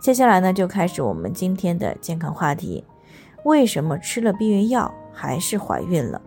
接下来呢，就开始我们今天的健康话题：为什么吃了避孕药还是怀孕了？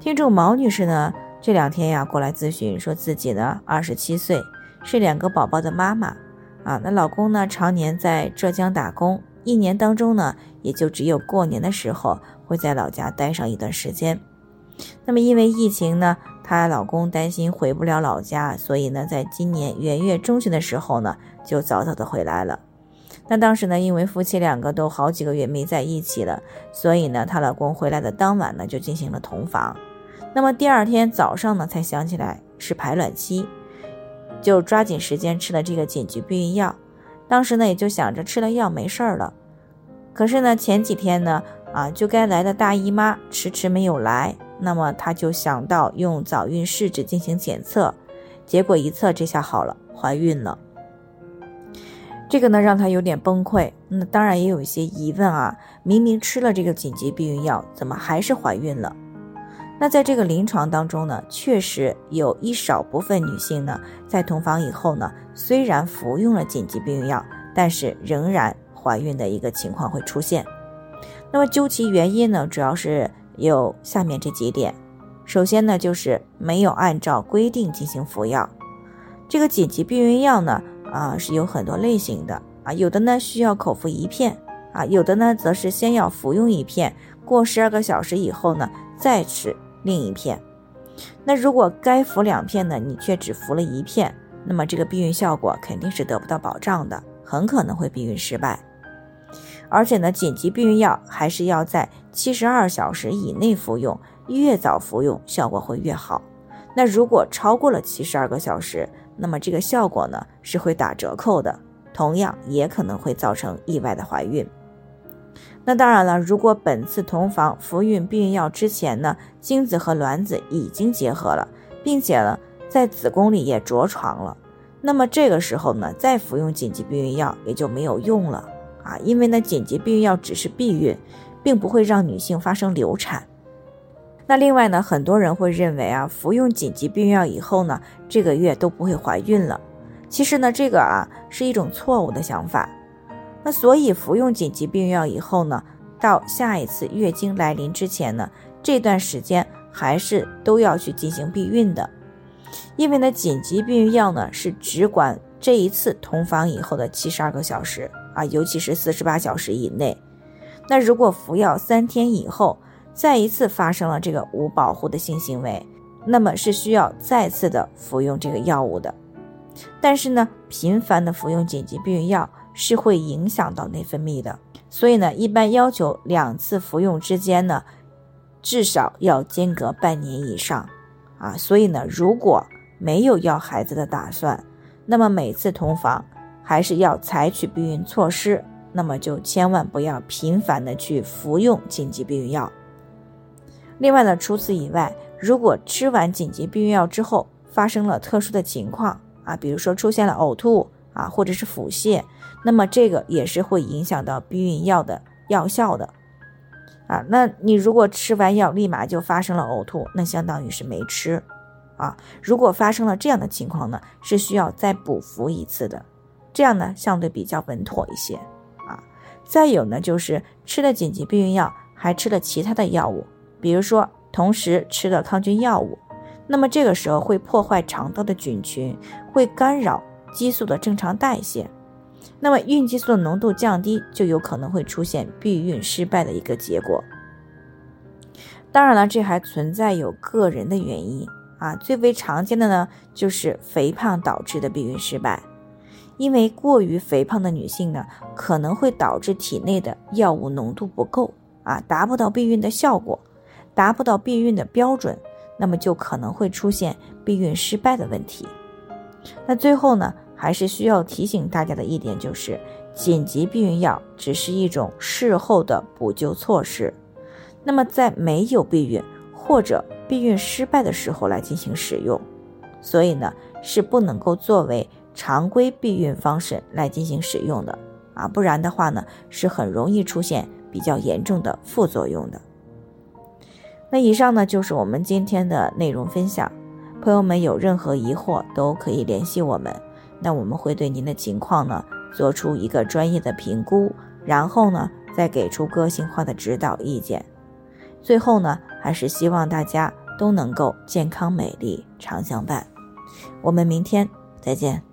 听众毛女士呢，这两天呀过来咨询，说自己呢二十七岁，是两个宝宝的妈妈啊。那老公呢常年在浙江打工，一年当中呢也就只有过年的时候会在老家待上一段时间。那么因为疫情呢，她老公担心回不了老家，所以呢，在今年元月中旬的时候呢。就早早的回来了。那当时呢，因为夫妻两个都好几个月没在一起了，所以呢，她老公回来的当晚呢，就进行了同房。那么第二天早上呢，才想起来是排卵期，就抓紧时间吃了这个紧急避孕药。当时呢，也就想着吃了药没事儿了。可是呢，前几天呢，啊，就该来的大姨妈迟迟没有来，那么她就想到用早孕试纸进行检测，结果一测，这下好了，怀孕了。这个呢，让她有点崩溃。那当然也有一些疑问啊，明明吃了这个紧急避孕药，怎么还是怀孕了？那在这个临床当中呢，确实有一少部分女性呢，在同房以后呢，虽然服用了紧急避孕药，但是仍然怀孕的一个情况会出现。那么究其原因呢，主要是有下面这几点。首先呢，就是没有按照规定进行服药。这个紧急避孕药呢。啊，是有很多类型的啊，有的呢需要口服一片啊，有的呢则是先要服用一片，过十二个小时以后呢再吃另一片。那如果该服两片呢，你却只服了一片，那么这个避孕效果肯定是得不到保障的，很可能会避孕失败。而且呢，紧急避孕药还是要在七十二小时以内服用，越早服用效果会越好。那如果超过了七十二个小时，那么这个效果呢是会打折扣的，同样也可能会造成意外的怀孕。那当然了，如果本次同房服用避孕药之前呢，精子和卵子已经结合了，并且呢在子宫里也着床了，那么这个时候呢再服用紧急避孕药也就没有用了啊，因为呢紧急避孕药只是避孕，并不会让女性发生流产。那另外呢，很多人会认为啊，服用紧急避孕药以后呢，这个月都不会怀孕了。其实呢，这个啊是一种错误的想法。那所以服用紧急避孕药以后呢，到下一次月经来临之前呢，这段时间还是都要去进行避孕的。因为呢，紧急避孕药呢是只管这一次同房以后的七十二个小时啊，尤其是四十八小时以内。那如果服药三天以后，再一次发生了这个无保护的性行为，那么是需要再次的服用这个药物的。但是呢，频繁的服用紧急避孕药是会影响到内分泌的，所以呢，一般要求两次服用之间呢，至少要间隔半年以上。啊，所以呢，如果没有要孩子的打算，那么每次同房还是要采取避孕措施，那么就千万不要频繁的去服用紧急避孕药。另外呢，除此以外，如果吃完紧急避孕药之后发生了特殊的情况啊，比如说出现了呕吐啊，或者是腹泻，那么这个也是会影响到避孕药的药效的啊。那你如果吃完药立马就发生了呕吐，那相当于是没吃啊。如果发生了这样的情况呢，是需要再补服一次的，这样呢相对比较稳妥一些啊。再有呢，就是吃了紧急避孕药，还吃了其他的药物。比如说，同时吃了抗菌药物，那么这个时候会破坏肠道的菌群，会干扰激素的正常代谢，那么孕激素的浓度降低，就有可能会出现避孕失败的一个结果。当然了，这还存在有个人的原因啊，最为常见的呢就是肥胖导致的避孕失败，因为过于肥胖的女性呢，可能会导致体内的药物浓度不够啊，达不到避孕的效果。达不到避孕的标准，那么就可能会出现避孕失败的问题。那最后呢，还是需要提醒大家的一点就是，紧急避孕药只是一种事后的补救措施。那么在没有避孕或者避孕失败的时候来进行使用，所以呢是不能够作为常规避孕方式来进行使用的啊，不然的话呢是很容易出现比较严重的副作用的。那以上呢就是我们今天的内容分享，朋友们有任何疑惑都可以联系我们，那我们会对您的情况呢做出一个专业的评估，然后呢再给出个性化的指导意见。最后呢，还是希望大家都能够健康美丽常相伴。我们明天再见。